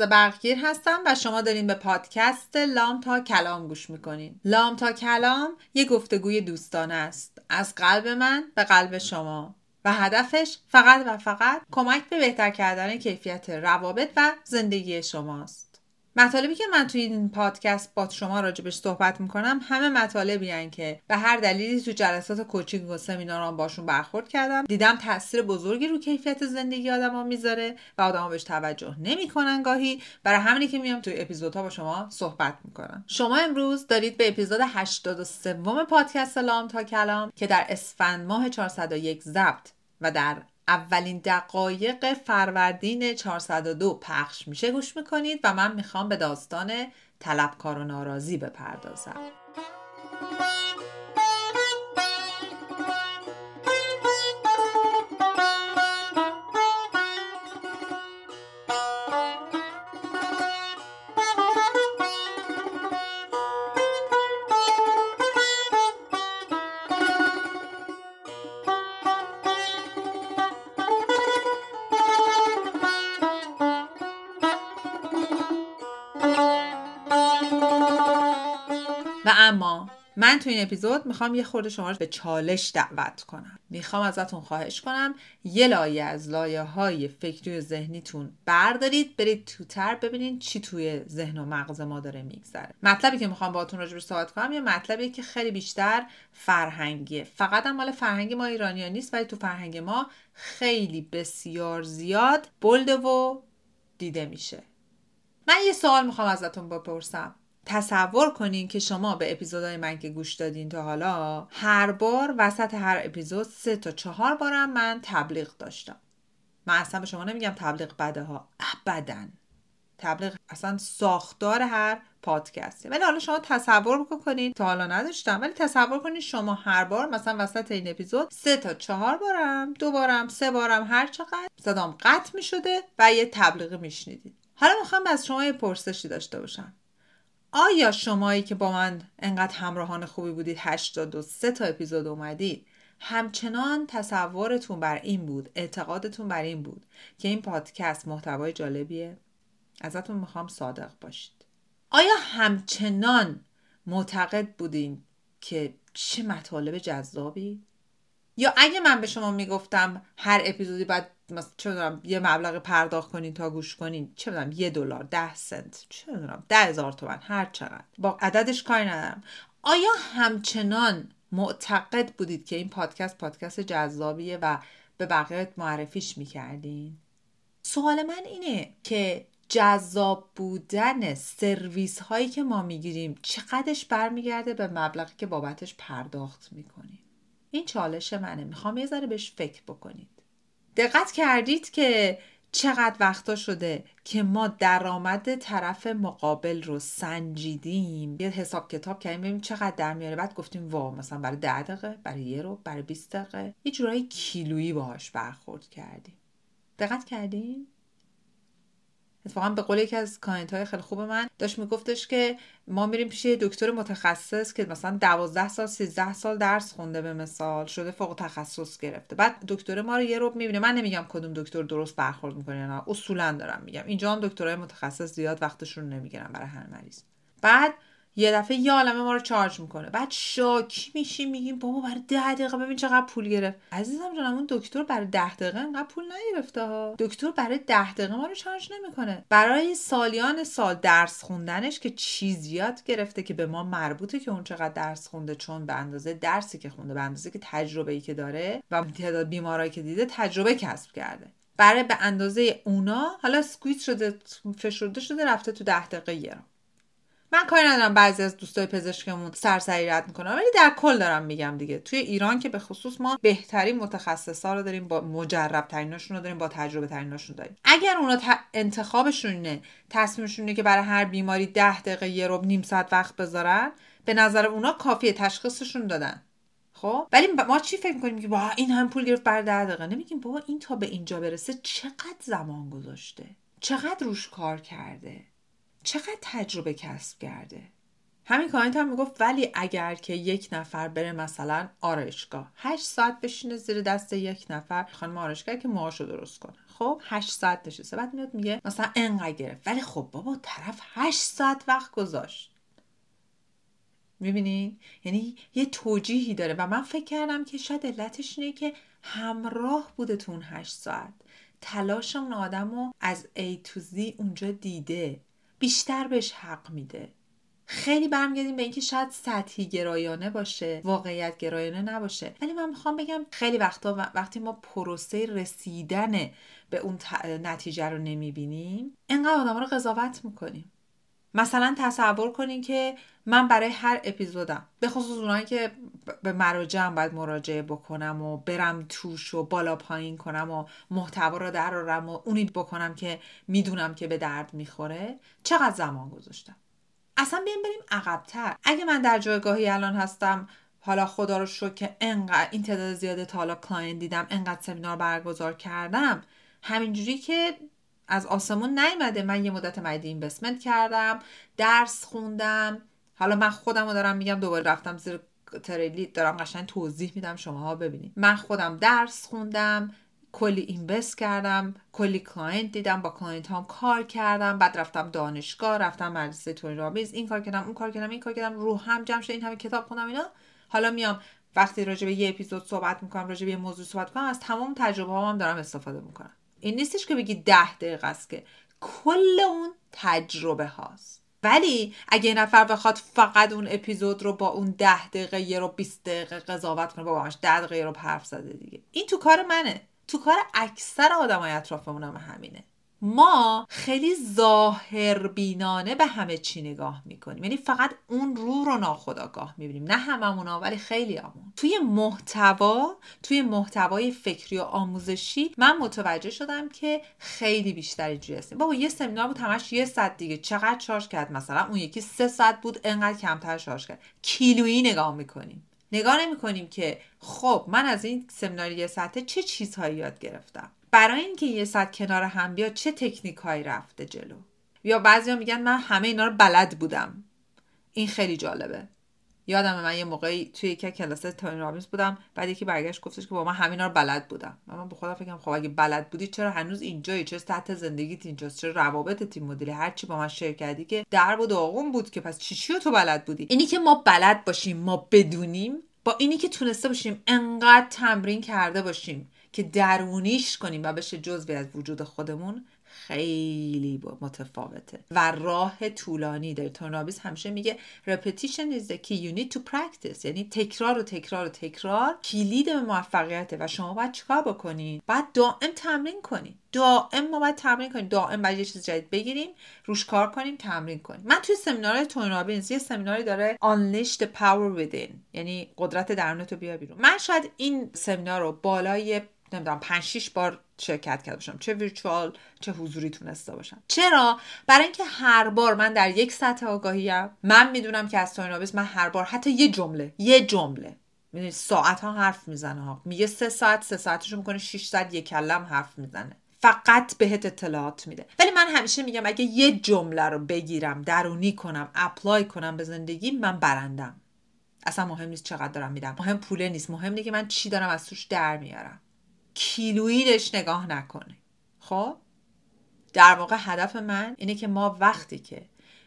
سلماز برقگیر هستم و شما دارین به پادکست لام تا کلام گوش می‌کنین. لام تا کلام یه گفتگوی دوستانه است. از قلب من به قلب شما. و هدفش فقط و فقط کمک به بهتر کردن کیفیت روابط و زندگی شماست. مطالبی که من توی این پادکست با شما راجبش صحبت می‌کنم همه مطالبی هن که به هر دلیلی تو جلسات کوچینگ و سمیناران باشون برخورد کردم. دیدم تاثیر بزرگی رو کیفیت زندگی آدما می‌ذاره و آدما بهش توجه نمی‌کنن گاهی. برای همینی که میام توی اپیزودها با شما صحبت می‌کنم. شما امروز دارید به اپیزود 83 پادکست لام تا کلام که در اسفند ماه 401 ضبط و در اولین دقایق فروردین 402 پخش میشه. گوش می‌کنید و من می‌خوام به داستان طلبکار و ناراضی بپردازم. من تو این اپیزود می‌خوام یه خورده شما رو به چالش دعوت کنم. می‌خوام ازتون خواهش کنم یه لایه از لایه های فکری و ذهنیتون بردارید برید توتر ببینید چی توی ذهن و مغز ما داره میگذره. مطلبی که می‌خوام باهاتون راجع صحبت کنم یه مطلبی که خیلی بیشتر فرهنگیه. فقط هم مال فرهنگ ما ایرانیا نیست ولی تو فرهنگ ما خیلی بسیار زیاد بلده و دیده میشه. من یه سوال می‌خوام ازتون بپرسم. تصور کنین که شما به اپیزودهای من که گوش دادین تا حالا هر بار وسط هر اپیزود سه تا چهار بارم من تبلیغ داشتم. من اصلا به شما نمیگم تبلیغ بده ها ابدا. تبلیغ اصلا ساختار هر پادکسته. ولی حالا شما تصور بکنین تا حالا نداشتم ولی تصور کنین شما هر بار مثلا وسط این اپیزود سه تا چهار بارم دو بارم سه بارم هر چقدر صدام قطع می شده و یه تبلیغ میشنیدید حالا می‌خوام از شما یه پرسشی داشته باشم. آیا شمایی که با من انقدر همراهان خوبی بودید 83 تا اپیزود اومدید همچنان تصورتون بر این بود اعتقادتون بر این بود که این پادکست محتوای جالبیه؟ ازتون می‌خوام صادق باشید. آیا همچنان معتقد بودین که چه مطالب جذابی؟ یا اگه من به شما می‌گفتم هر اپیزودی باید مثلا یه مبلغ پرداخت کنین تا گوش کنین چه می‌دونم یه دلار ده سنت چه می‌دونم ده هزار تومن هر چقدر. با عددش کاری ندارم. آیا همچنان معتقد بودید که این پادکست پادکست جذابیه و به بقیه معرفیش می‌کردین؟ سوال من اینه که جذاب بودن سرویس هایی که ما می‌گیریم چقدرش برمیگرده به مبلغی که بابتش پرداخت می‌کنیم؟ این چالش منه. می‌خوام یه ذره بهش فکر بکنید. دقت کردید که چقدر وقتا شده که ما درآمد طرف مقابل رو سنجیدیم. یه حساب کتاب کردیم ببینیم چقدر در میاره. بعد گفتیم وا مثلا برای ده دقیقه برای یه رو برای 20 دقیقه. یه جورایی کیلویی باهاش برخورد کردیم. دقت کردیم اتفاقا به قول یکی از کانت های خیلی خوب من داشت میگفتش که ما میریم پیش دکتر متخصص که مثلا 12 سال 13 سال درس خونده به مثال شده فوق تخصص گرفته. بعد دکتر ما رو یه روب می‌بینه. من نمیگم کدوم دکتر درست برخورد می‌کنه نه اصولا دارم میگم. اینجا هم دکترای متخصص زیاد وقتشون نمی‌گیرن برای هر مریض بعد یه دفعه یه عالمه ما رو چارج می‌کنه. بعد شاکی میشیم میگیم بابا برای ده دقیقه ببین چقدر پول گرفت. عزیزم جانم اون دکتر برای ده دقیقه انقدر پول نگرفته ها. دکتر برای ده دقیقه ما رو چارج نمی‌کنه. برای سالیان سال درس خوندنش که چیز یاد گرفته که به ما مربوطه که اون چقدر درس خونده چون به اندازه درسی که خونده به اندازه که تجربه ای که داره و تعداد بیمارایی که دیده تجربه کسب کرده. برای به اندازه اونا حالا سکویت شده فشرده شده رفته تو ده دقیقه من کاری ندارم بعضی از دوستای پزشکمون سرسری رد می‌کنن ولی در کل دارم میگم دیگه. توی ایران که به خصوص ما بهترین متخصصا رو داریم با مجرب تریناشون رو داریم با تجربه تریناشون داریم. اگر اونا ت... انتخابشون اینه تصمیمشون که برای هر بیماری ده دقیقه یه رو نیم ساعت وقت بذارن به نظر اونا کافیه تشخیصشون دادن. خب؟ ولی ما چی فکر می‌کنیم؟ که با این هم پول گرفت برای ده دقیقه. نمیگیم بابا این تا به اینجا برسه چقدر زمان گذاشته؟ چقدر روش کار کرده؟ چقدر تجربه کسب کرده؟ همین client هم می‌گفت ولی اگر که یک نفر بره مثلا آرایشگاه هشت ساعت بشینه زیر دست یک نفر خانم آرایشگر که موهاشو درست کنه. خب 8 ساعت نشسته بعد میاد میگه مثلا انقدر گرفت. ولی خب بابا طرف 8 ساعت وقت گذاشت. می‌بینین یعنی یه توجیهی داره و من فکر کردم که شاید علتش اینه که همراه بوده تو اون 8 ساعت. تلاش اون آدم رو از A تو Z اونجا دیده. بیشتر بهش حق میده. خیلی برمیگردیم به اینکه شاید سطحی گرایانه باشه واقعیت گرایانه نباشه. ولی من می‌خوام بگم خیلی وقتا وقتی ما پروسه رسیدن به اون نتیجه رو نمی‌بینیم انقدر آدم رو قضاوت می‌کنیم. مثلا تصور کنین که من برای هر اپیزودم به خصوص اونایی که به مراجعم باید مراجعه بکنم و برم توش و بالا پایین کنم و محتوا رو درارم و اونی بکنم که می‌دونم که به درد می‌خوره چقدر زمان گذاشتم؟ اصلا بیایم بریم عقبتر. اگه من در جایگاهی الان هستم حالا خدا رو شکر که انقدر این تعداد زیاده تا حالا کلاین دیدم انقدر سمینار برگزار کردم همینجوری که از آسمون نیومده. من یه مدت مدیدی investment کردم درس خوندم. حالا من خودم رو دارم میگم دوباره رفتم زیر تریلی دارم قشنگ توضیح میدم شماها ببینید. من خودم درس خوندم کلی invest کردم کلی client دیدم با client هم کار کردم بعد رفتم دانشگاه رفتم مدرسه تونی رابینز این کار کردم اون کار کردم این کار کردم رو هم جمع شد این همه کتاب خوندم اینا. حالا میام وقتی راجع به یه اپیزود صحبت می‌کنم راجع به یه موضوع صحبت کنم از تمام تجربه هم دارم استفاده می‌کنم. این نیستش که بگی ده دقیقه است که. کل اون تجربه هاست. ولی اگه یه نفر بخواد فقط اون اپیزود رو با اون ده دقیقه یه رو 20 دقیقه قضاوت کنه بابا همش ده دقیقه رو حرف زده دیگه. این تو کار منه. تو کار اکثر آدمای اطرافمون هم همینه. ما خیلی ظاهر بینانه به همه چی نگاه می‌کنیم. یعنی فقط اون رو رو ناخداگاه می‌بینیم. نه هممونا ولی خیلی همون. توی محتوا توی محتوای فکری و آموزشی من متوجه شدم که خیلی بیشتر اینجوری هستیم. بابا یه سمینار بود همش یه ساعت دیگه. چقدر شارژ کرد مثلا؟ اون یکی سه ساعت بود انقدر کمتر شارژ کرد. کیلویی نگاه می‌کنیم. نگاه نمی کنیم که خب من از این سمینار یه ساعته چه چیزهایی یاد گرفتم؟ برای اینکه یه ساعت کنار هم بیاد چه تکنیک هایی رفته جلو؟ یا بعضیا میگن من همه اینا رو بلد بودم. این خیلی جالبه. یادم من یه موقعی توی یک کلاس تاین رابینز بودم بعد یکی برگشت گفتش که با من همینا رو بلد بودم. و من به خودم فکرم خب اگه بلد بودی چرا هنوز اینجایی؟ چرا سطح زندگیت اینجاست؟ چرا روابط تیم مدلی هر چی با من شیر کردی که در و داغون بود که پس چی چی تو بلد بودی؟ اینی که ما بلد باشیم ما بدونیم با اینی که تونسته باشیم انقدر تمرین کرده باشیم. که درونیش کنیم و بشه جزوی از وجود خودمون خیلی متفاوته. و راه طولانی داره. تون رابیس همیشه میگه repetition is the key. You need to practice. یعنی تکرار و تکرار و تکرار کلید به موفقیته. و شما باید چیکار بکنین بعد دائم تمرین کنین دائم ما باید تمرین کنیم. دائم باید یه چیز جدید بگیریم روش کار کنیم تمرین کنیم. من توی سمینار تون رابینز یه سمیناری داره Unleash the Power Within. یعنی قدرت درونتو بیا بیرون. من شاید این سمینار رو بالای نمی‌دونم 5 6 بار شرکت کرده باشم چه ویرچوال چه حضوری تونسته باشم. چرا؟ برای اینکه هر بار من در یک سطح آگاهیم من می‌دونم که از تونی رابینز من هر بار حتی یه جمله یه جمله می‌دونی ساعت ها حرف می‌زنه ها. میگه سه ساعت سه ساعتشو می‌کنه 6 ساعت یک کلم حرف می‌زنه. فقط بهت اطلاعات میده. ولی من همیشه میگم اگه یه جمله رو بگیرم درونی کنم apply کنم به زندگی من برنده‌ام. اصلا مهم نیست چقدر دارم میدم. مهم پوله نیست. مهم اینه که من چی دارم از توش در میارم. کیلویی بهش نگاه نکنه. خب؟ در واقع هدف من اینه که ما وقتی که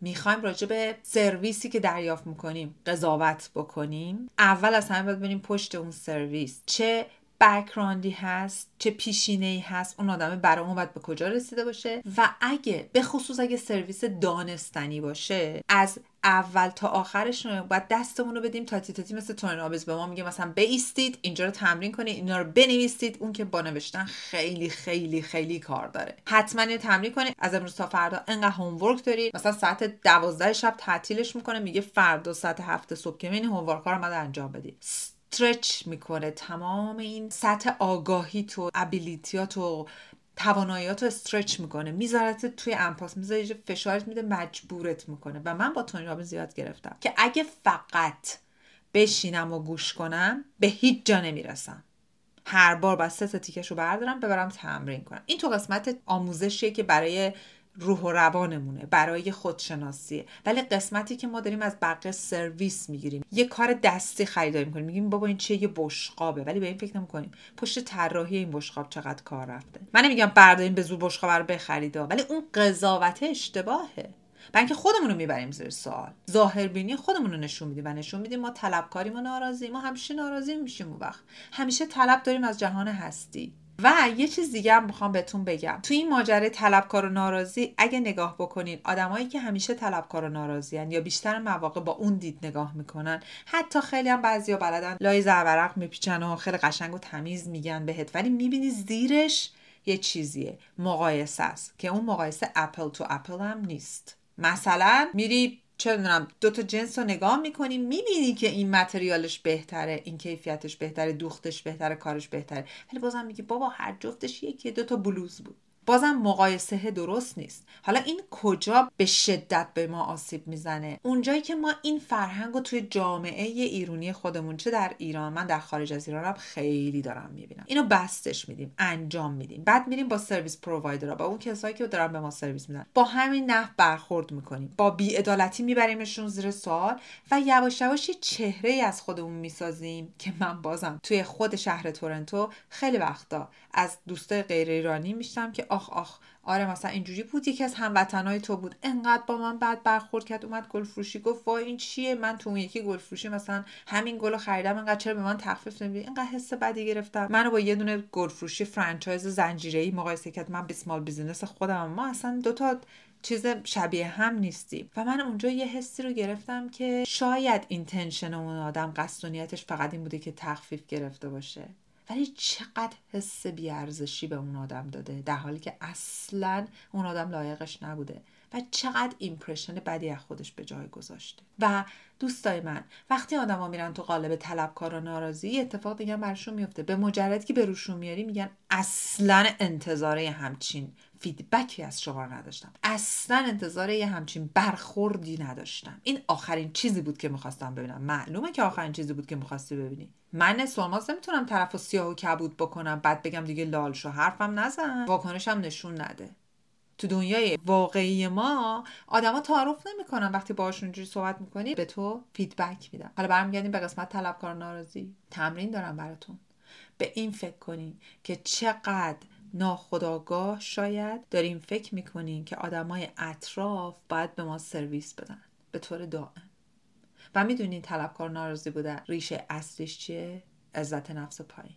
می‌خوایم راجع به سرویسی که دریافت می‌کنیم قضاوت بکنیم اول از همه باید ببینیم پشت اون سرویس. چه background ی هست چه پیشینه ای هست اون آدم برامون باید به کجا رسیده باشه؟ و اگه به خصوص اگه سرویس دانستنی باشه از اول تا آخرش باید دستمون رو بدیم تا تاتی مثل تونی رابینز به ما میگه مثلا بیستید اینجا رو تمرین کنید اینا رو بنویسید. اون که با نوشتن خیلی خیلی خیلی کار داره. حتما اینو تمرین کنید. از امروز تا فردا انقدر homework دارید. مثلا ساعت دوازده شب تعطیلش می‌کنه. میگه فردا ساعت هفت صبح که این homework رو انجام بدید stretch می‌کنه تمام این سطح آگاهی تو ابیلیتیات و تواناییات رو استرچ می‌کنه میذارت توی امپاس می‌ذاره فشارت میده مجبورت می‌کنه. و من با تونی رابین زیاد گرفتم که اگه فقط بشینم و گوش کنم به هیچ جا نمی‌رسم. هر بار با سه تیکش رو بردارم ببرم تمرین کنم. این تو قسمت آموزشیه که برای روح و روانمونه برای خودشناسیه. ولی قسمتی که ما داریم از بقیه سرویس می‌گیریم. یه کار دستی خریداری می‌کنیم. میگیم بابا این چه یه بشقابه. ولی به این فکر نمی‌کنیم. پشت طراحی این بشقاب چقدر کار رفته. من نمیگم برداریم به زور بشقاب رو بخرید ولی اون قضاوت اشتباهه. بلکه خودمون رو می‌بریم زیر سوال. ظاهر بینی خودمون رو نشون میدیم و نشون میدیم ما طلبکاریم و ناراضی ما همیشه ناراضی میشیم اون وقت. همیشه طلب داریم از جهان هستی. و یه چیز دیگه هم می‌خوام بهتون بگم. تو این ماجرای طلبکار و ناراضی اگه نگاه بکنین آدمایی که همیشه طلبکار و ناراضی یا بیشتر مواقع با اون دید نگاه می‌کنن حتی خیلی هم بعضیا بلدن لای زرورق میپیچن و خیلی قشنگ و تمیز میگن بهت. ولی می‌بینی زیرش یه چیزیه مقایسه است که اون مقایسه اپل تو اپل هم نیست. مثلا میری چه می‌دونم دو تا جنس رو نگاه می‌کنی می‌بینی که این متریالش بهتره این کیفیتش بهتره دوختش بهتره کارش بهتره. ولی بازم میگی بابا هر جفتش یکی دو تا بلوز بود. بازم مقایسه درست نیست. حالا این کجا به شدت به ما آسیب می‌زنه؟ اونجایی که ما این فرهنگ رو توی جامعه ایرونی خودمون چه در ایران من در خارج از ایران هم خیلی دارم می‌بینم. اینو بستش میدیم انجام میدیم. بعد میریم با سرویس پرووایدرها با اون کسایی که دارن به ما سرویس میدن. با همین نحو برخورد می‌کنیم. با بیعدالتی میبریمشون زیر سوال و یواش یواش چهره ای از خودمون می‌سازیم که من بازم توی خود شهر تورنتو خیلی وقتا از دوستای غیر ایرانی میشنفتم که آخ آخ. آره مثلا اینجوری بود. یکی از هموطنای تو بود. انقدر با من بعد برخورد کرد. اومد گل فروشی گفت وای این چیه؟ من تو اون یکی گل فروشی مثلا همین گل خریدم. انقدر چرا به من تخفیف نمیدی؟ اینقدر حس بدی گرفتم. منو با یه دونه گل فروشی franchise زنجیره‌ای مقایسه کرد. من به small business خودم ما اصلا دوتا چیز شبیه هم نیستیم. و من اونجا یه حسی رو گرفتم که شاید intention اون آدم قصد و نیتش فقط این بوده که تخفیف گرفته باشه. ولی چقدر حس بیارزشی به اون آدم داده در حالی که اصلا اون آدم لایقش نبوده و چقدر impression بدی از خودش به جای گذاشته. و دوستای من وقتی آدما میرن تو قالب طلبکار و ناراضی اتفاق دیگه براشون میفته. به مجرد که به روشون میاری میگن اصلا انتظاره همچین feedback ی از شما نداشتم. اصلا انتظار یه همچین برخوردی نداشتم. این آخرین چیزی بود که می‌خواستم ببینم. معلومه که آخرین چیزی بود که می‌خواستی ببینی. من سلماز نمی‌تونم طرف و سیاه و کبود بکنم بعد بگم دیگه لال شو حرفم نزن. واکنشم نشون نده. تو دنیای واقعی ما آدما تعارف نمی‌کنن. وقتی باهاشون جوری صحبت می‌کنی به تو feedback میدن. حالا برمیگردیم به قسمت طلبکار ناراضی. تمرین دارم براتون. به این فکر کنین که چقدر ناخداگاه شاید داریم فکر می‌کنیم که آدمای اطراف باید به ما سرویس بدن به طور دائم. و می‌دونین طلبکار ناراضی بودن. ریشه اصلیش چیه؟ عزت نفس پایین.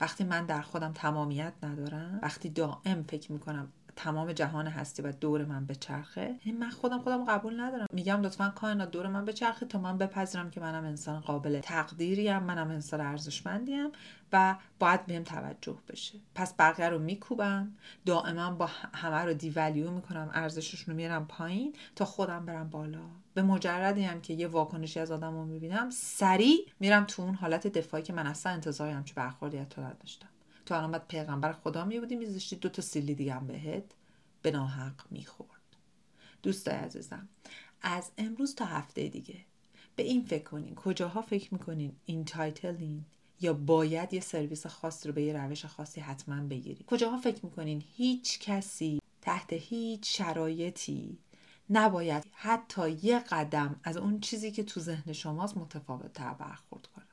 وقتی من در خودم تمامیت ندارم وقتی دائم فکر می‌کنم تمام جهان هستی و دور من به چرخه یعنی من خودم خودم قبول ندارم. میگم لطفا کائنات دور من به چرخه تا من بپذیرم که منم انسان قابل تقدیریم منم انسان ارزشمندیم و باید بهم توجه بشه. پس بقیه رو میکوبم دائما با همه رو دیولیو می‌کنم ارزششون رو میارم پایین تا خودم برم بالا. به مجردی هم که یه واکنشی از آدم رو می‌بینم سریع میرم تو اون حالت دفاعی که من اصلا انتظاری همچه برخوردی از تو نداشتم. تو الان پیغمبر خدا می بودی میذاشتی دو تا سیلی دیگه هم بهت به ناحق می‌خورد. دوستای عزیزم از امروز تا هفته دیگه به این فکر کنین. کجاها فکر می‌کنین؟ entitled این یا باید یه سرویس خاص رو به یه روش خاصی حتما بگیرید کجاها فکر می‌کنین؟ هیچ کسی تحت هیچ شرایطی نباید حتی یه قدم از اون چیزی که تو ذهن شماست متفاوت تر برخورد کنه.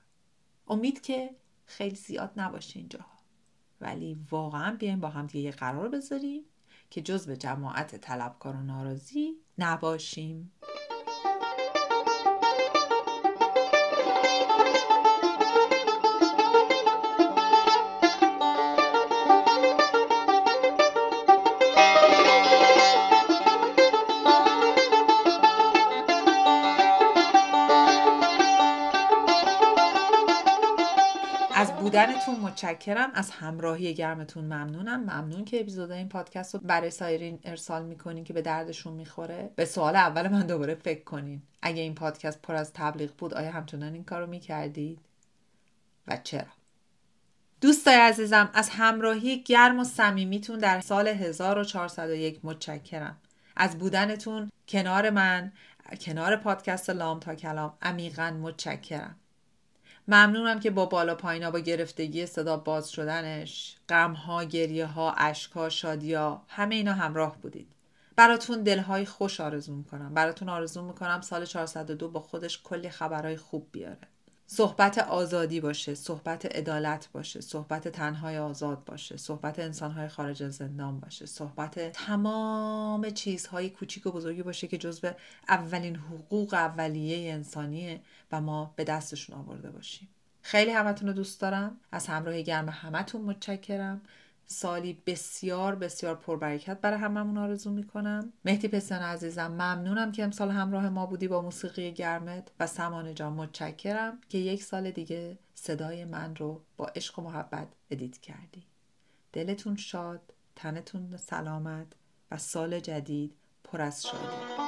امید که خیلی زیاد نباشه اینجاها. ولی واقعا بیایم با هم دیگه یه قرار بذاریم که جز به جماعت طلبکار و ناراضی نباشیم. بودنتون متشکرم. از همراهی گرمتون ممنونم. ممنون که اپیزود این پادکست رو برای سایرین ارسال می‌کنین که به دردشون می‌خوره. به سوال اول من دوباره فکر کنین. اگه این پادکست پر از تبلیغ بود آیا همچنان این کار رو می‌کردید؟ و چرا؟ دوستای عزیزم از همراهی گرم و صمیمیتون در سال 1401 متشکرم. از بودنتون کنار من کنار پادکست لام تا کلام عمیقا متشکرم. ممنونم که با بالا پایینا با گرفتگی صدا باز شدنش. غمها گریه ها اشکها شادیا همه اینا همراه بودید. براتون دلهای خوش آرزو می‌کنم. براتون آرزو می‌کنم سال 402 با خودش کلی خبرهای خوب بیاره. صحبت آزادی باشه صحبت عدالت باشه صحبت تنهای آزاد باشه صحبت انسانهای خارج از زندان باشه صحبت تمام چیزهای کوچیک و بزرگی باشه که جزو اولین حقوق اولیه انسانیه و ما به دستشون آورده باشیم. خیلی همتون رو دوست دارم. از همراهی گرم همتون متشکرم. سالی بسیار بسیار پربرکت برای هممون آرزو می‌کنم. مهدی پسیان عزیزم ممنونم که امسال همراه ما بودی با موسیقی گرمت و سمانه جان متشکرم که یک سال دیگه صدای من رو با عشق و محبت ادیت کردی. دلتون شاد تنتون سلامت و سال جدید پر از شادی.